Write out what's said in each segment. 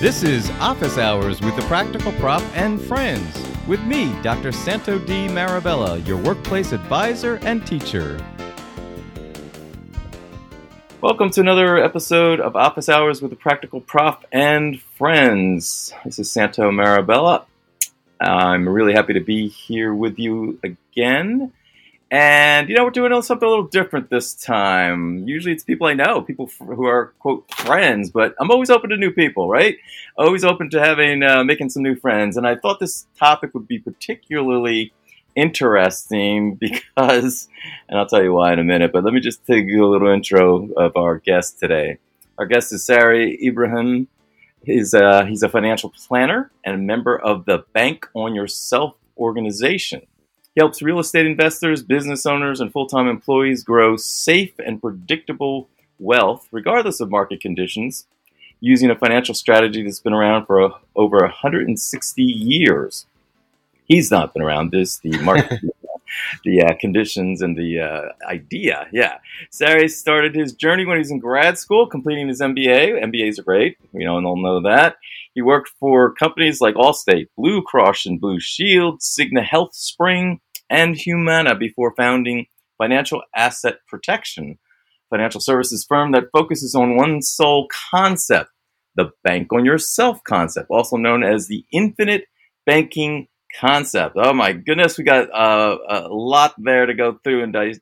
This is Office Hours with the Practical Prof and Friends with me, Dr. Santo D. Marabella, your workplace advisor and teacher. Welcome to another episode of Office Hours with the Practical Prof and Friends. This is Santo Marabella. I'm really happy to be here with you again. And, you know, we're doing something a little different this time. Usually it's people I know, people who are, quote, friends, but I'm always open to new people, right? Always open to having, uh, making some new friends. And I thought this topic would be particularly interesting because, and I'll tell you why in a minute, but let me just take you a little intro of our guest today. Our guest is Sari Ibrahim. He's a, he's a financial planner and a member of the Bank on Yourself organization. He helps real estate investors, business owners, and full time employees grow safe and predictable wealth, regardless of market conditions, using a financial strategy that's been around for a, over 160 years. He's not been around this, the market. the uh, conditions and the uh, idea. Yeah. Sari started his journey when he was in grad school, completing his MBA. MBAs are great, you know, and they'll know that. He worked for companies like Allstate, Blue Cross and Blue Shield, Cigna Health Spring, and Humana before founding Financial Asset Protection, financial services firm that focuses on one sole concept, the bank on yourself concept, also known as the infinite banking concept. Oh my goodness, we got uh, a lot there to go through and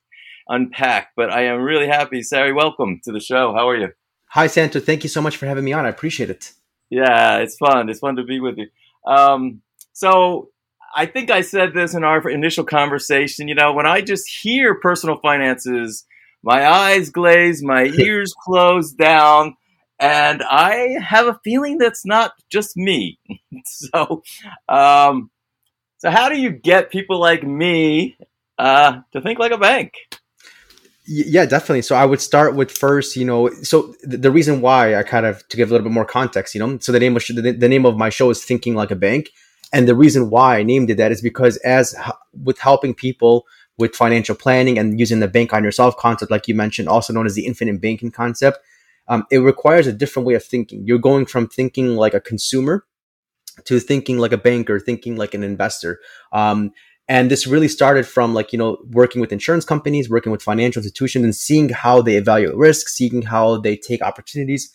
unpack, but I am really happy. Sari, welcome to the show. How are you? Hi, Santo. Thank you so much for having me on. I appreciate it. Yeah, it's fun. It's fun to be with you. Um, so I think I said this in our initial conversation. You know, when I just hear personal finances, my eyes glaze, my ears close down, and I have a feeling that's not just me. so, um, so how do you get people like me uh, to think like a bank? Yeah, definitely. So I would start with first, you know, so the reason why I kind of to give a little bit more context, you know, so the name of the, the name of my show is Thinking Like a Bank, and the reason why I named it that is because as with helping people with financial planning and using the bank on yourself concept, like you mentioned, also known as the infinite banking concept, um, it requires a different way of thinking. You're going from thinking like a consumer to thinking like a banker, thinking like an investor. Um, and this really started from like, you know, working with insurance companies, working with financial institutions and seeing how they evaluate risk, seeing how they take opportunities.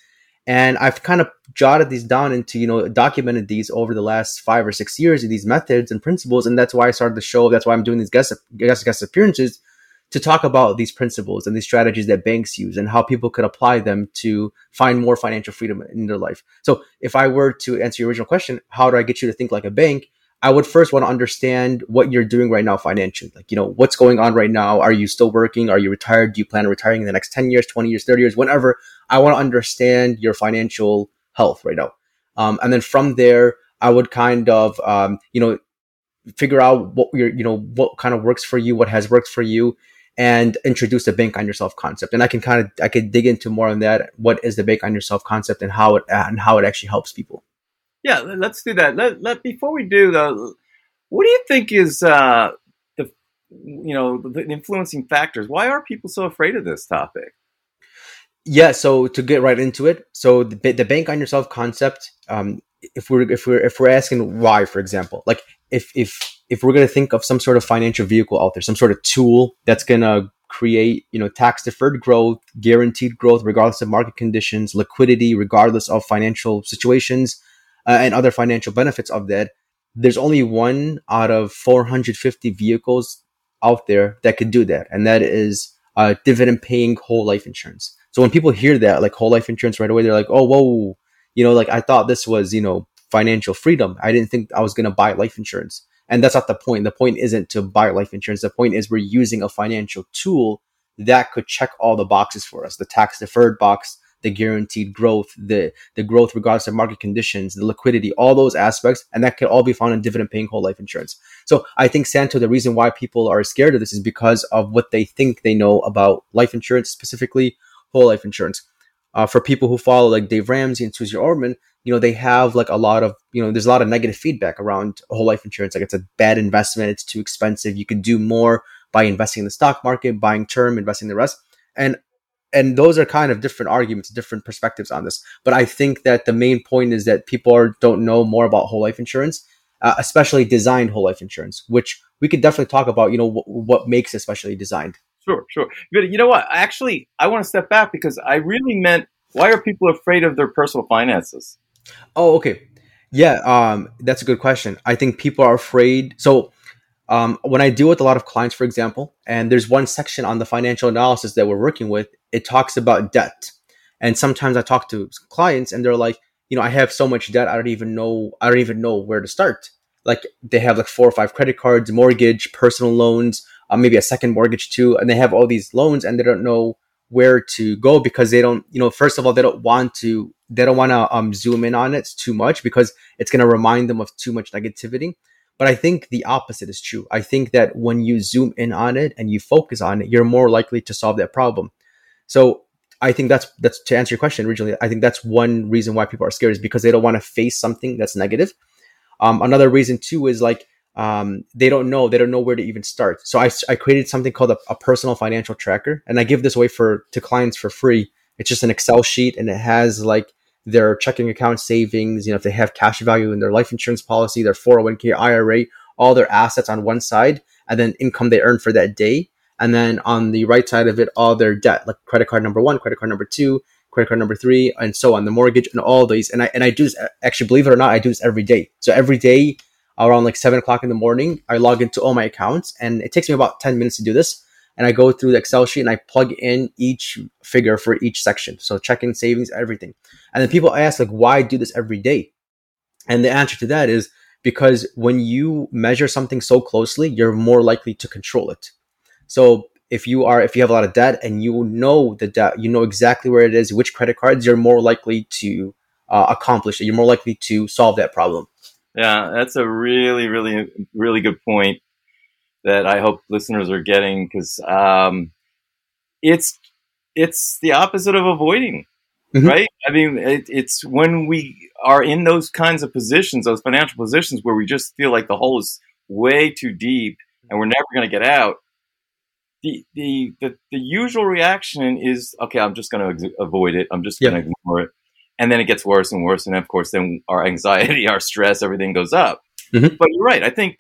And I've kind of jotted these down into, you know, documented these over the last five or six years, these methods and principles. And that's why I started the show. That's why I'm doing these guest, guest, guest appearances to talk about these principles and these strategies that banks use and how people could apply them to find more financial freedom in their life. So if I were to answer your original question, how do I get you to think like a bank? I would first want to understand what you're doing right now financially. Like, you know, what's going on right now? Are you still working? Are you retired? Do you plan on retiring in the next 10 years, 20 years, 30 years, whenever? I want to understand your financial health right now. Um, and then from there, I would kind of, um, you know, figure out what your, you know, what kind of works for you, what has worked for you, and introduce the bank on yourself concept. And I can kind of, I could dig into more on that. What is the bank on yourself concept and how it, and how it actually helps people. Yeah, let's do that. Let, let before we do though, what do you think is uh, the you know the influencing factors? Why are people so afraid of this topic? Yeah, so to get right into it, so the, the bank on yourself concept. Um, if we're if we're if we're asking why, for example, like if if if we're going to think of some sort of financial vehicle out there, some sort of tool that's going to create, you know, tax deferred growth, guaranteed growth, regardless of market conditions, liquidity, regardless of financial situations, uh, and other financial benefits of that, there's only one out of 450 vehicles out there that could do that, and that is uh, dividend paying whole life insurance. So when people hear that, like whole life insurance right away, they're like, oh, whoa, you know, like I thought this was, you know, financial freedom. I didn't think I was going to buy life insurance. And that's not the point. The point isn't to buy life insurance. The point is we're using a financial tool that could check all the boxes for us the tax deferred box, the guaranteed growth, the the growth regardless of market conditions, the liquidity, all those aspects, and that can all be found in dividend paying whole life insurance. So I think Santo, the reason why people are scared of this is because of what they think they know about life insurance, specifically whole life insurance. Uh, for people who follow like Dave Ramsey and Suze Orman, you know, they have like a lot of, you know, there's a lot of negative feedback around whole life insurance. Like it's a bad investment. It's too expensive. You can do more by investing in the stock market, buying term, investing the rest. And and those are kind of different arguments, different perspectives on this. But I think that the main point is that people are, don't know more about whole life insurance, uh, especially designed whole life insurance, which we could definitely talk about. You know, w- what makes it specially designed. Sure, sure. But you know what? Actually, I want to step back because I really meant why are people afraid of their personal finances? Oh, okay. Yeah, um, that's a good question. I think people are afraid. So um, when I deal with a lot of clients, for example, and there's one section on the financial analysis that we're working with, it talks about debt. And sometimes I talk to clients and they're like, you know, I have so much debt, I don't even know, I don't even know where to start. Like they have like four or five credit cards, mortgage, personal loans, uh, maybe a second mortgage too, and they have all these loans and they don't know where to go because they don't, you know, first of all, they don't want to, they don't want to um, zoom in on it too much because it's going to remind them of too much negativity. But I think the opposite is true. I think that when you zoom in on it and you focus on it, you're more likely to solve that problem. So I think that's that's to answer your question originally. I think that's one reason why people are scared is because they don't want to face something that's negative. Um, another reason too is like um, they don't know they don't know where to even start. So I, I created something called a, a personal financial tracker, and I give this away for to clients for free. It's just an Excel sheet, and it has like their checking account savings, you know, if they have cash value in their life insurance policy, their 401k, IRA, all their assets on one side, and then income they earn for that day. And then on the right side of it, all their debt, like credit card number one, credit card number two, credit card number three, and so on, the mortgage and all these. And I and I do this actually, believe it or not, I do this every day. So every day around like seven o'clock in the morning, I log into all my accounts, and it takes me about ten minutes to do this and I go through the Excel sheet and I plug in each figure for each section. So checking, savings, everything. And then people ask like, why do this every day? And the answer to that is because when you measure something so closely, you're more likely to control it. So if you are, if you have a lot of debt and you know the debt, you know exactly where it is, which credit cards, you're more likely to uh, accomplish it. You're more likely to solve that problem. Yeah, that's a really, really, really good point that I hope listeners are getting because um, it's it's the opposite of avoiding, mm-hmm. right? I mean, it, it's when we are in those kinds of positions, those financial positions where we just feel like the hole is way too deep and we're never going to get out. The, the, the, the usual reaction is, okay, I'm just going to ex- avoid it. I'm just going to ignore it. And then it gets worse and worse. And of course, then our anxiety, our stress, everything goes up. Mm-hmm. But you're right. I think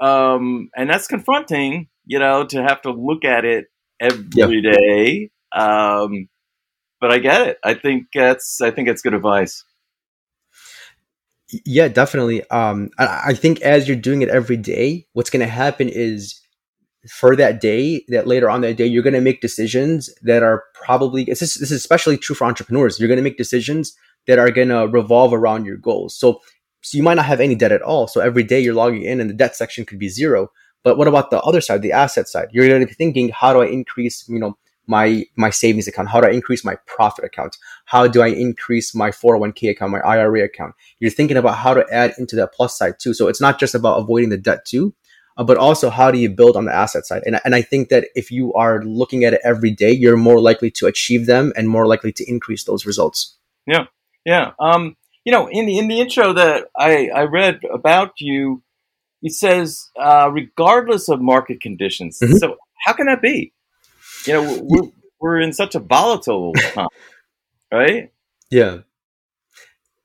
um, and that's confronting, you know, to have to look at it every yep. day. Um, but I get it. I think that's I think it's good advice. Yeah, definitely. Um, I, I think as you're doing it every day, what's going to happen is for that day, that later on that day, you're going to make decisions that are probably this is, this is especially true for entrepreneurs. You're going to make decisions that are going to revolve around your goals. So so you might not have any debt at all. So every day you're logging in and the debt section could be zero. But what about the other side, the asset side? You're going to be thinking, how do I increase, you know, my my savings account? How do I increase my profit account? How do I increase my 401k account, my IRA account? You're thinking about how to add into that plus side too. So it's not just about avoiding the debt too, uh, but also how do you build on the asset side? And, and I think that if you are looking at it every day, you're more likely to achieve them and more likely to increase those results. Yeah. Yeah. Um, you know, in the in the intro that I, I read about you, it says uh, regardless of market conditions. Mm-hmm. So how can that be? You know, we're, we're in such a volatile time, right? Yeah.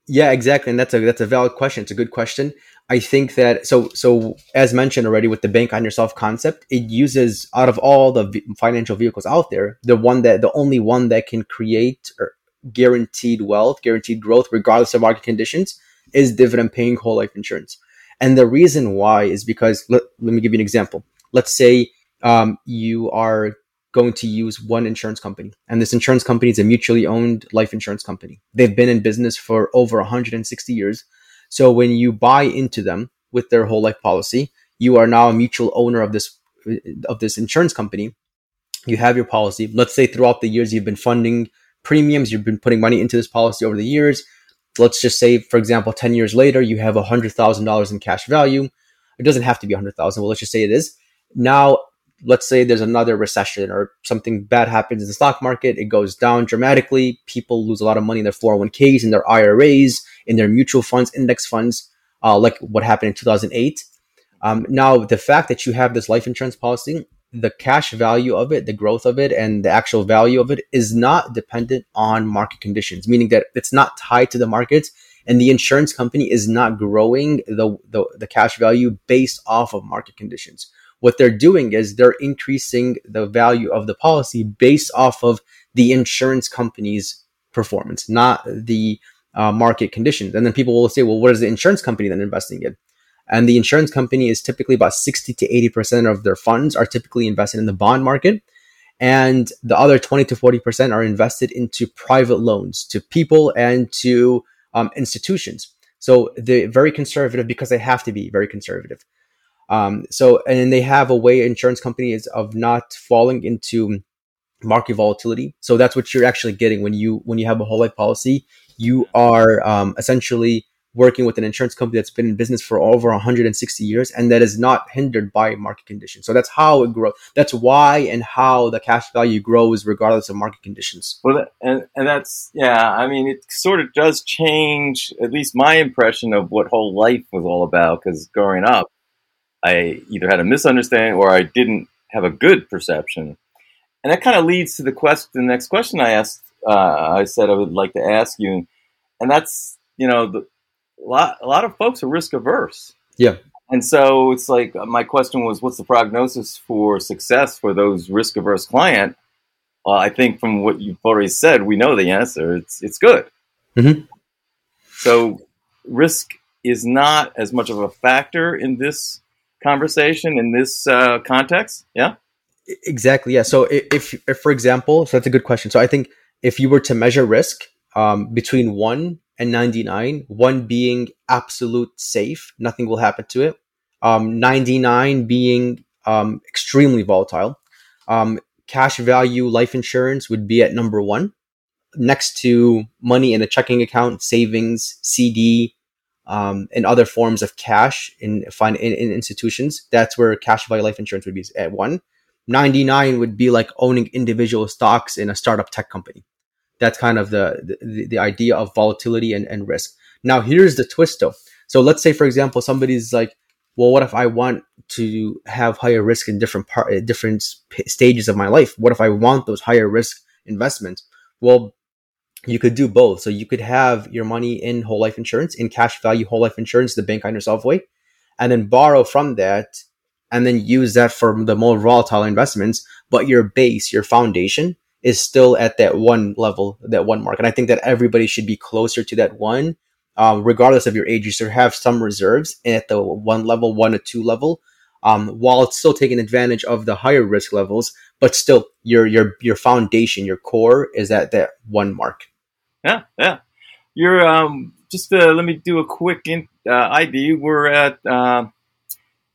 Yeah, exactly, and that's a that's a valid question. It's a good question. I think that so so as mentioned already with the bank on yourself concept, it uses out of all the financial vehicles out there, the one that the only one that can create or guaranteed wealth, guaranteed growth, regardless of market conditions, is dividend paying whole life insurance. And the reason why is because let, let me give you an example. Let's say um, you are going to use one insurance company, and this insurance company is a mutually owned life insurance company. They've been in business for over 160 years. So when you buy into them with their whole life policy, you are now a mutual owner of this of this insurance company. You have your policy. Let's say throughout the years you've been funding premiums. You've been putting money into this policy over the years. Let's just say, for example, 10 years later, you have $100,000 in cash value. It doesn't have to be 100,000. Well, let's just say it is. Now, let's say there's another recession or something bad happens in the stock market. It goes down dramatically. People lose a lot of money in their 401ks, and their IRAs, in their mutual funds, index funds, uh, like what happened in 2008. Um, now, the fact that you have this life insurance policy the cash value of it, the growth of it, and the actual value of it is not dependent on market conditions, meaning that it's not tied to the markets and the insurance company is not growing the, the, the cash value based off of market conditions. What they're doing is they're increasing the value of the policy based off of the insurance company's performance, not the uh, market conditions. And then people will say, well, what is the insurance company then investing in? And the insurance company is typically about 60 to 80% of their funds are typically invested in the bond market. And the other 20 to 40% are invested into private loans to people and to um, institutions. So they're very conservative because they have to be very conservative. Um, so, and they have a way insurance companies of not falling into market volatility. So that's what you're actually getting when you when you have a whole life policy. You are um, essentially working with an insurance company that's been in business for over 160 years and that is not hindered by market conditions. So that's how it grows. That's why and how the cash value grows regardless of market conditions. Well, and, and that's, yeah, I mean, it sort of does change at least my impression of what whole life was all about because growing up, I either had a misunderstanding or I didn't have a good perception. And that kind of leads to the question, the next question I asked, uh, I said I would like to ask you, and that's, you know, the, a lot a lot of folks are risk averse. Yeah. And so it's like uh, my question was, what's the prognosis for success for those risk averse client? Well, I think from what you've already said, we know the answer. It's it's good. Mm-hmm. So risk is not as much of a factor in this conversation in this uh, context. Yeah. Exactly. Yeah. So if, if, for example, so that's a good question. So I think if you were to measure risk um, between one and 99, one being absolute safe, nothing will happen to it. Um, 99 being um, extremely volatile. Um, cash value life insurance would be at number one, next to money in a checking account, savings, CD, um, and other forms of cash in, in, in institutions. That's where cash value life insurance would be at one. 99 would be like owning individual stocks in a startup tech company. That's kind of the, the, the idea of volatility and, and risk. Now, here's the twist though. So let's say, for example, somebody's like, well, what if I want to have higher risk in different part, different stages of my life? What if I want those higher risk investments? Well, you could do both. So you could have your money in whole life insurance, in cash value whole life insurance, the bank on yourself way, and then borrow from that and then use that for the more volatile investments. But your base, your foundation is still at that one level, that one mark. And I think that everybody should be closer to that one, um, regardless of your age. You should have some reserves at the one level, one or two level, um, while it's still taking advantage of the higher risk levels. But still, your your your foundation, your core is at that one mark. Yeah, yeah. You're um, just uh, let me do a quick in, uh, ID. We're at uh,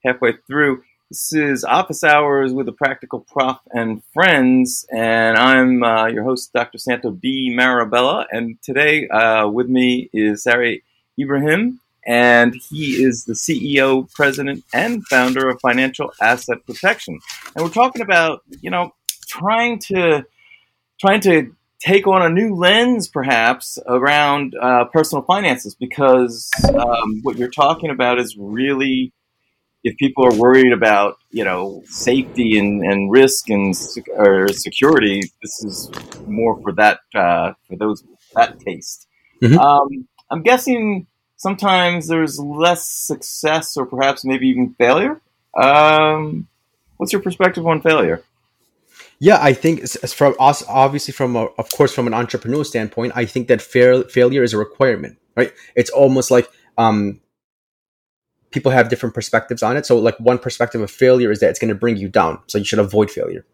halfway through. This is Office Hours with a Practical Prof and Friends, and I'm uh, your host, Dr. Santo D. Marabella. And today uh, with me is Sari Ibrahim, and he is the CEO, president, and founder of Financial Asset Protection. And we're talking about, you know, trying to trying to take on a new lens, perhaps, around uh, personal finances, because um, what you're talking about is really if people are worried about you know safety and, and risk and or security, this is more for that uh, for those that taste. Mm-hmm. Um, I'm guessing sometimes there's less success or perhaps maybe even failure. Um, what's your perspective on failure? Yeah, I think from us, obviously, from a, of course, from an entrepreneur standpoint, I think that fail, failure is a requirement, right? It's almost like um, people have different perspectives on it. So like one perspective of failure is that it's going to bring you down. So you should avoid failure.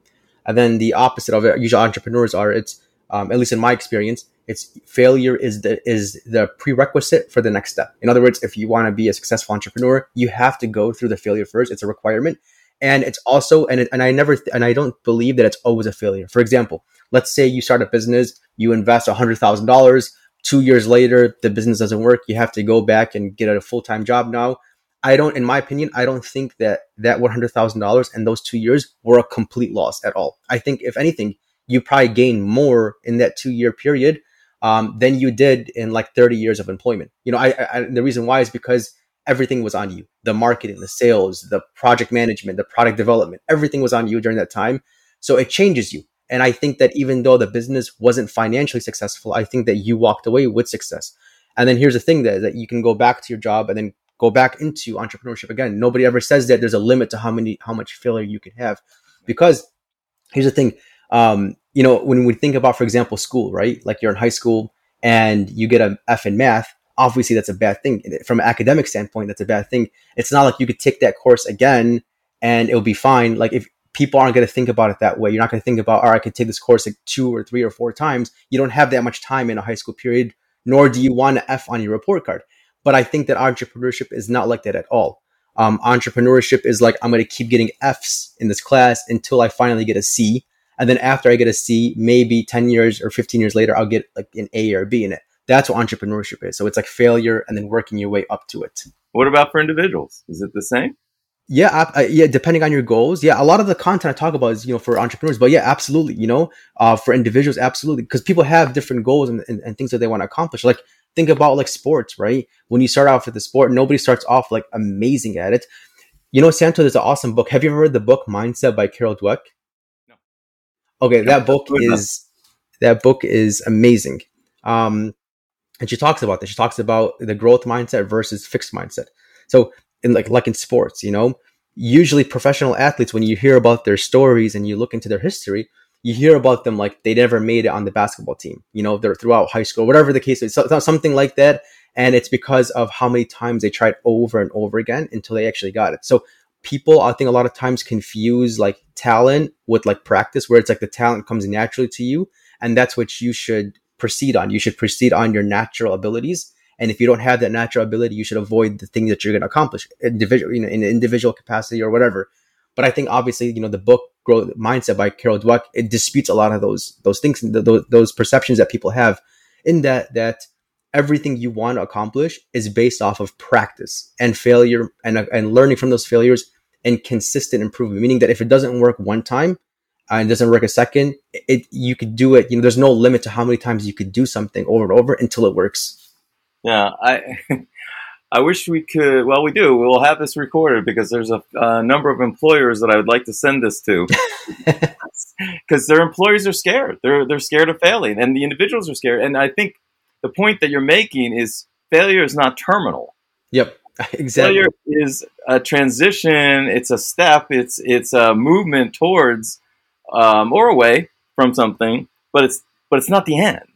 And then the opposite of it, usually entrepreneurs are, it's, um, at least in my experience, it's failure is the, is the prerequisite for the next step. In other words, if you want to be a successful entrepreneur, you have to go through the failure first. It's a requirement. And it's also, and, it, and I never, and I don't believe that it's always a failure. For example, let's say you start a business, you invest a hundred thousand dollars, two years later, the business doesn't work. You have to go back and get a full time job now. I don't, in my opinion, I don't think that that one hundred thousand dollars and those two years were a complete loss at all. I think if anything, you probably gained more in that two year period um, than you did in like thirty years of employment. You know, I, I the reason why is because everything was on you. The marketing, the sales, the project management, the product development, everything was on you during that time. So it changes you. And I think that even though the business wasn't financially successful, I think that you walked away with success. And then here's the thing that, that you can go back to your job and then go back into entrepreneurship again. Nobody ever says that there's a limit to how many how much failure you can have. Because here's the thing. Um, you know, when we think about, for example, school, right? Like you're in high school and you get an F in math, obviously that's a bad thing. From an academic standpoint, that's a bad thing. It's not like you could take that course again and it'll be fine. Like if people aren't going to think about it that way, you're not going to think about, all right, I could take this course like two or three or four times. You don't have that much time in a high school period, nor do you want an F on your report card. But I think that entrepreneurship is not like that at all. Um, entrepreneurship is like, I'm going to keep getting Fs in this class until I finally get a C. And then after I get a C, maybe 10 years or 15 years later, I'll get like an A or a B in it. That's what entrepreneurship is. So it's like failure and then working your way up to it. What about for individuals? Is it the same? Yeah, uh, yeah. Depending on your goals, yeah. A lot of the content I talk about is you know for entrepreneurs, but yeah, absolutely. You know, uh, for individuals, absolutely, because people have different goals and, and, and things that they want to accomplish. Like think about like sports, right? When you start off with the sport, nobody starts off like amazing at it. You know, Santo, there's an awesome book. Have you ever read the book Mindset by Carol Dweck? No. Okay, no, that book is that book is amazing. Um, and she talks about this. She talks about the growth mindset versus fixed mindset. So, in like like in sports, you know, usually professional athletes, when you hear about their stories and you look into their history, you hear about them like they never made it on the basketball team. You know, they're throughout high school, whatever the case is, so, something like that. And it's because of how many times they tried over and over again until they actually got it. So people, I think, a lot of times confuse like talent with like practice, where it's like the talent comes naturally to you, and that's what you should proceed on. You should proceed on your natural abilities. And if you don't have that natural ability, you should avoid the things that you're going to accomplish individual, you know, in individual capacity or whatever. But I think obviously, you know, the book Growth Mindset by Carol Dweck, it disputes a lot of those, those things, those, those perceptions that people have in that, that everything you want to accomplish is based off of practice and failure and, and learning from those failures and consistent improvement. Meaning that if it doesn't work one time, uh, and doesn't work a second, it you could do it. You know, there's no limit to how many times you could do something over and over until it works. Yeah, I I wish we could. Well, we do. We'll have this recorded because there's a, a number of employers that I would like to send this to because their employees are scared. They're they're scared of failing, and the individuals are scared. And I think the point that you're making is failure is not terminal. Yep. Exactly. Failure is a transition. It's a step. It's it's a movement towards um, or away from something, but it's but it's not the end.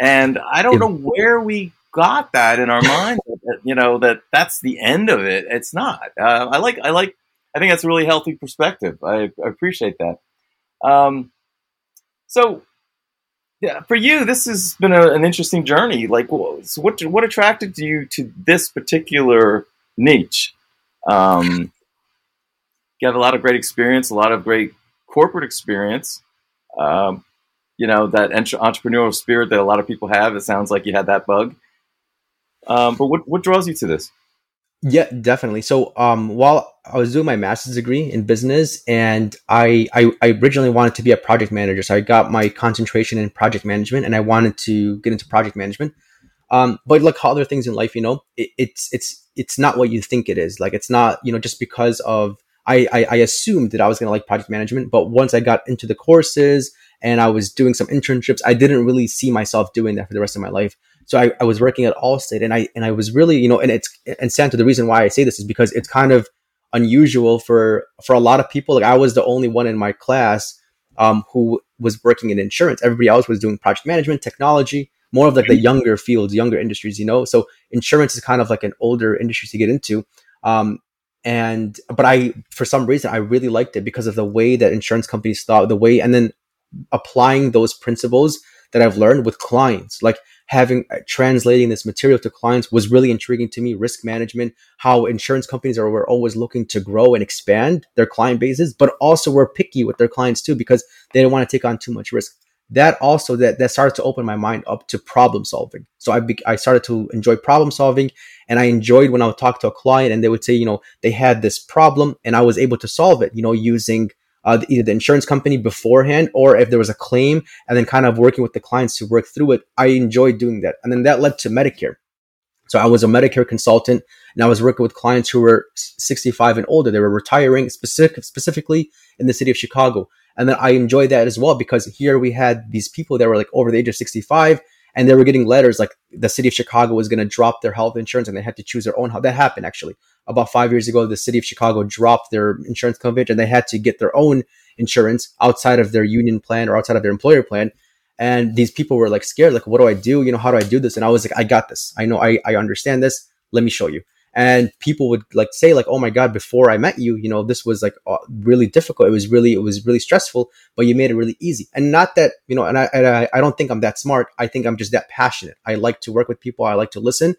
And I don't know where we got that in our mind. You know that that's the end of it. It's not. Uh, I like. I like. I think that's a really healthy perspective. I, I appreciate that. Um, so, yeah, for you, this has been a, an interesting journey. Like, so what what attracted you to this particular niche? Um, you have a lot of great experience, a lot of great corporate experience, um, you know, that entrepreneurial spirit that a lot of people have. It sounds like you had that bug. Um, but what, what draws you to this? Yeah, definitely. So, um, while I was doing my master's degree in business, and I, I, I originally wanted to be a project manager, so I got my concentration in project management, and I wanted to get into project management. Um, but like other things in life, you know, it, it's it's it's not what you think it is. Like it's not, you know, just because of I, I, I assumed that I was going to like project management, but once I got into the courses and I was doing some internships, I didn't really see myself doing that for the rest of my life. So I, I was working at Allstate and I, and I was really, you know, and it's, and Santo, the reason why I say this is because it's kind of unusual for, for a lot of people. Like I was the only one in my class, um, who was working in insurance. Everybody else was doing project management, technology, more of like the younger fields, younger industries, you know? So insurance is kind of like an older industry to get into. Um, and but i for some reason i really liked it because of the way that insurance companies thought the way and then applying those principles that i've learned with clients like having uh, translating this material to clients was really intriguing to me risk management how insurance companies are were always looking to grow and expand their client bases but also were picky with their clients too because they didn't want to take on too much risk that also that that started to open my mind up to problem solving. So I be, I started to enjoy problem solving, and I enjoyed when I would talk to a client and they would say, you know, they had this problem and I was able to solve it, you know, using uh, either the insurance company beforehand or if there was a claim, and then kind of working with the clients to work through it. I enjoyed doing that, and then that led to Medicare. So I was a Medicare consultant and I was working with clients who were 65 and older. They were retiring specific, specifically in the city of Chicago. And then I enjoyed that as well because here we had these people that were like over the age of 65 and they were getting letters like the city of Chicago was going to drop their health insurance and they had to choose their own health. That happened actually about five years ago. The city of Chicago dropped their insurance coverage and they had to get their own insurance outside of their union plan or outside of their employer plan. And these people were like scared, like, what do I do? You know, how do I do this? And I was like, I got this. I know I, I understand this. Let me show you and people would like say like oh my god before i met you you know this was like uh, really difficult. It was really it was really stressful but you made it really easy. And not that you know and I, and I i don't think i'm that smart. I think i'm just that passionate. I like to work with people. I like to listen.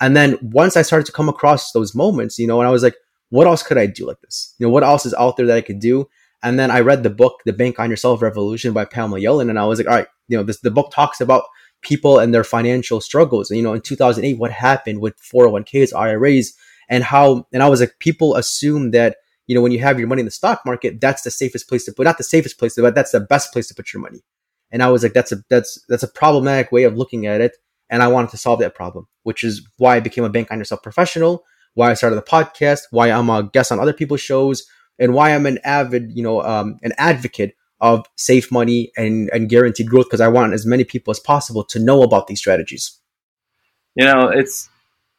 And then once i started to come across those moments you know and i was like what else could i do like this? You know what else is out there that i could do? And then i read the book the bank on yourself revolution by pamela yellen and i was like all right you know this the book talks about people and their financial struggles. You know, in 2008, what happened with 401ks, IRAs, and how, and I was like, people assume that, you know, when you have your money in the stock market, that's the safest place to put, not the safest place, but that's the best place to put your money. And I was like, that's a, that's, that's a problematic way of looking at it. And I wanted to solve that problem, which is why I became a bank on yourself professional, why I started the podcast, why I'm a guest on other people's shows, and why I'm an avid, you know, um, an advocate of safe money and, and guaranteed growth because I want as many people as possible to know about these strategies. You know, it's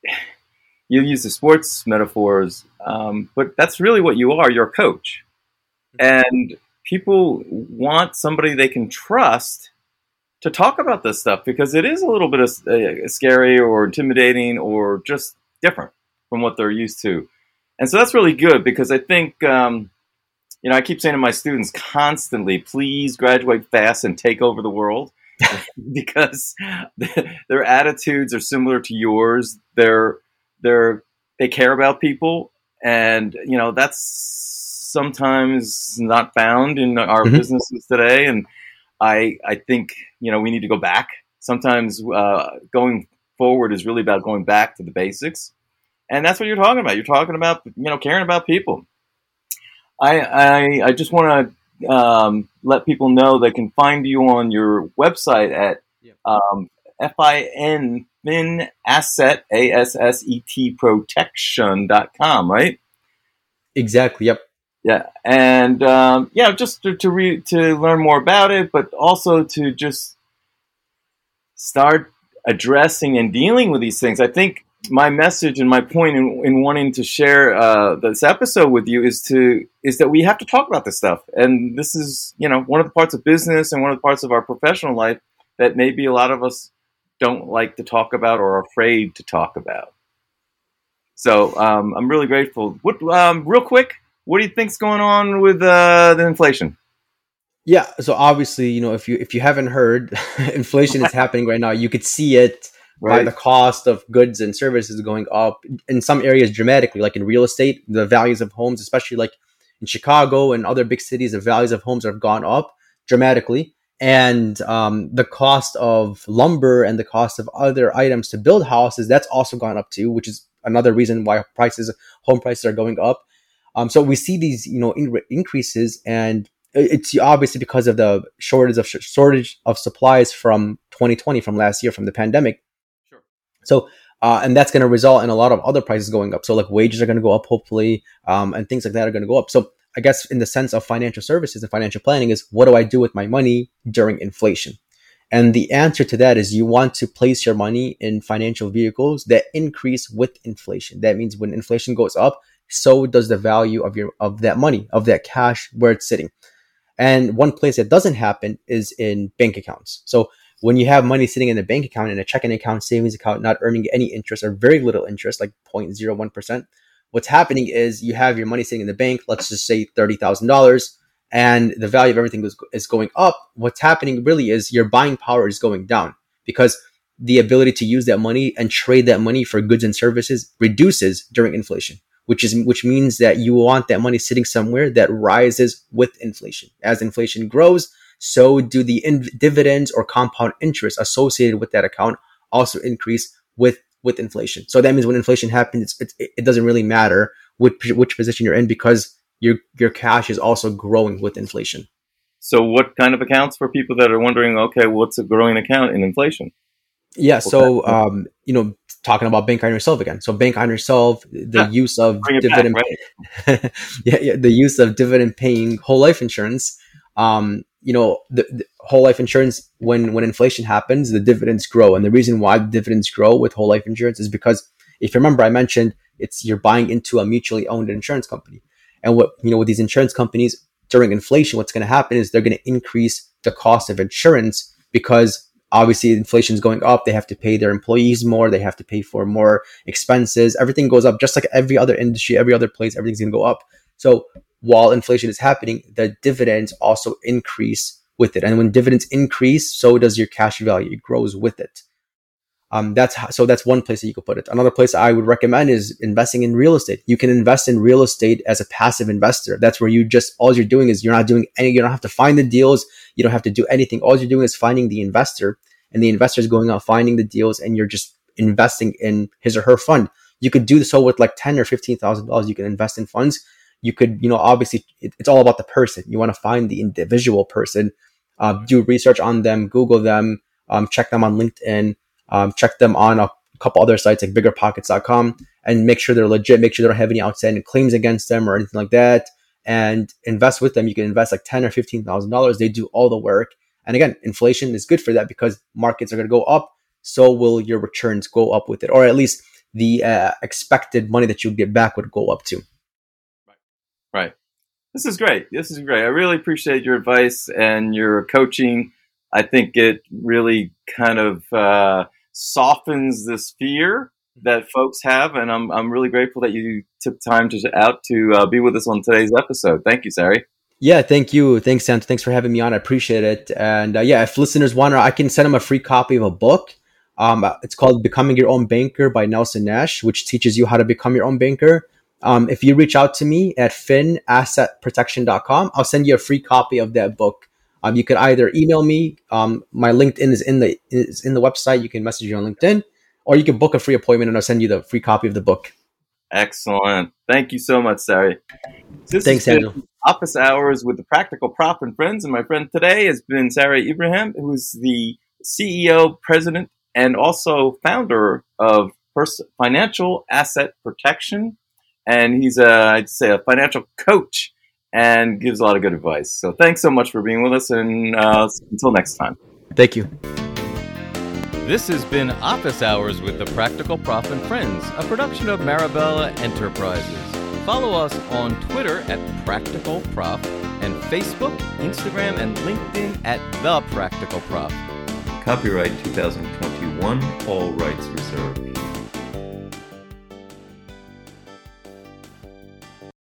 you use the sports metaphors, um, but that's really what you are. You're a coach, and people want somebody they can trust to talk about this stuff because it is a little bit of, uh, scary or intimidating or just different from what they're used to. And so that's really good because I think um, you know, I keep saying to my students constantly, please graduate fast and take over the world because their attitudes are similar to yours. They're, they're, they care about people. And, you know, that's sometimes not found in our mm-hmm. businesses today. And I, I think, you know, we need to go back. Sometimes uh, going forward is really about going back to the basics. And that's what you're talking about. You're talking about, you know, caring about people I, I, I just want to um, let people know they can find you on your website at um, F-I-N, Fin Asset, A-S-S-E-T Protection.com, right? Exactly, yep. Yeah, and um, yeah, just to to, re- to learn more about it, but also to just start addressing and dealing with these things. I think my message and my point in, in wanting to share uh, this episode with you is to is that we have to talk about this stuff, and this is you know one of the parts of business and one of the parts of our professional life that maybe a lot of us don't like to talk about or are afraid to talk about. So um, I'm really grateful. What, um, real quick, what do you think's going on with uh, the inflation? Yeah, so obviously, you know, if you if you haven't heard, inflation is happening right now. You could see it right. by the cost of goods and services going up in some areas dramatically, like in real estate, the values of homes, especially like in Chicago and other big cities, the values of homes have gone up dramatically. And um, the cost of lumber and the cost of other items to build houses, that's also gone up too, which is another reason why prices, home prices are going up. Um, so we see these, you know, in- increases, and it's obviously because of the shortage of shortage of supplies from 2020, from last year, from the pandemic. So, uh, and that's going to result in a lot of other prices going up. So, like wages are going to go up, hopefully, um, and things like that are going to go up. So, I guess in the sense of financial services and financial planning is what do I do with my money during inflation? And the answer to that is you want to place your money in financial vehicles that increase with inflation. That means when inflation goes up, so does the value of your of that money, of that cash where it's sitting. And one place that doesn't happen is in bank accounts. So when you have money sitting in a bank account in a checking account, savings account, not earning any interest or very little interest, like 0.01%, what's happening is you have your money sitting in the bank, let's just say $30,000, and the value of everything is, is going up. What's happening really is your buying power is going down because the ability to use that money and trade that money for goods and services reduces during inflation which is which means that you want that money sitting somewhere that rises with inflation as inflation grows so do the in- dividends or compound interest associated with that account also increase with with inflation. So that means when inflation happens, it, it doesn't really matter which which position you're in because your your cash is also growing with inflation. So what kind of accounts for people that are wondering? Okay, what's a growing account in inflation? Yeah, so um, you know, talking about bank on yourself again. So bank on yourself, the Yeah. use of dividend, back, right? yeah, yeah, the use of dividend paying whole life insurance. Um, you know, the, the whole life insurance when when inflation happens, the dividends grow, and the reason why dividends grow with whole life insurance is because if you remember, I mentioned it's you're buying into a mutually owned insurance company, and what you know with these insurance companies during inflation, what's going to happen is they're going to increase the cost of insurance because obviously inflation is going up. They have to pay their employees more. They have to pay for more expenses. Everything goes up, just like every other industry, every other place. Everything's going to go up. So while inflation is happening, the dividends also increase with it. And when dividends increase, so does your cash value. It grows with it. Um, that's how, so that's one place that you could put it. Another place I would recommend is investing in real estate. You can invest in real estate as a passive investor. That's where you just all you're doing is you're not doing any. You don't have to find the deals. You don't have to do anything. All you're doing is finding the investor, and the investor is going out finding the deals, and you're just investing in his or her fund. You could do so with like ten or fifteen thousand dollars. You can invest in funds. You could, you know, obviously it, it's all about the person. You want to find the individual person, uh, do research on them, Google them, um, check them on LinkedIn um, check them on a couple other sites like biggerpockets.com and make sure they're legit, make sure they don't have any outstanding claims against them or anything like that. And invest with them. You can invest like ten or fifteen thousand dollars. They do all the work. And again, inflation is good for that because markets are going to go up. So will your returns go up with it, or at least the uh, expected money that you get back would go up too. Right. This is great. This is great. I really appreciate your advice and your coaching. I think it really kind of uh, softens this fear that folks have, and I'm I'm really grateful that you took time to out to uh, be with us on today's episode. Thank you, Sari. Yeah, thank you. Thanks, Sam. Thanks for having me on. I appreciate it. And uh, yeah, if listeners want, I can send them a free copy of a book. Um, it's called Becoming Your Own Banker by Nelson Nash, which teaches you how to become your own banker. Um, if you reach out to me at finassetprotection.com, I'll send you a free copy of that book. Um, you could either email me. Um, my LinkedIn is in the is in the website. You can message me on LinkedIn, or you can book a free appointment, and I'll send you the free copy of the book. Excellent. Thank you so much, Sari. This Thanks, Daniel. Office Hours with the Practical Prof and Friends, and my friend today has been Sari Ibrahim, who's the CEO, president, and also founder of Pers- Financial Asset Protection, and he's a I'd say a financial coach and gives a lot of good advice. So thanks so much for being with us, and uh, until next time. Thank you. This has been Office Hours with the Practical Prof and Friends, a production of Marabella Enterprises. Follow us on Twitter at Practical Prof and Facebook, Instagram, and LinkedIn at The Practical Prof. Copyright 2021, all rights reserved.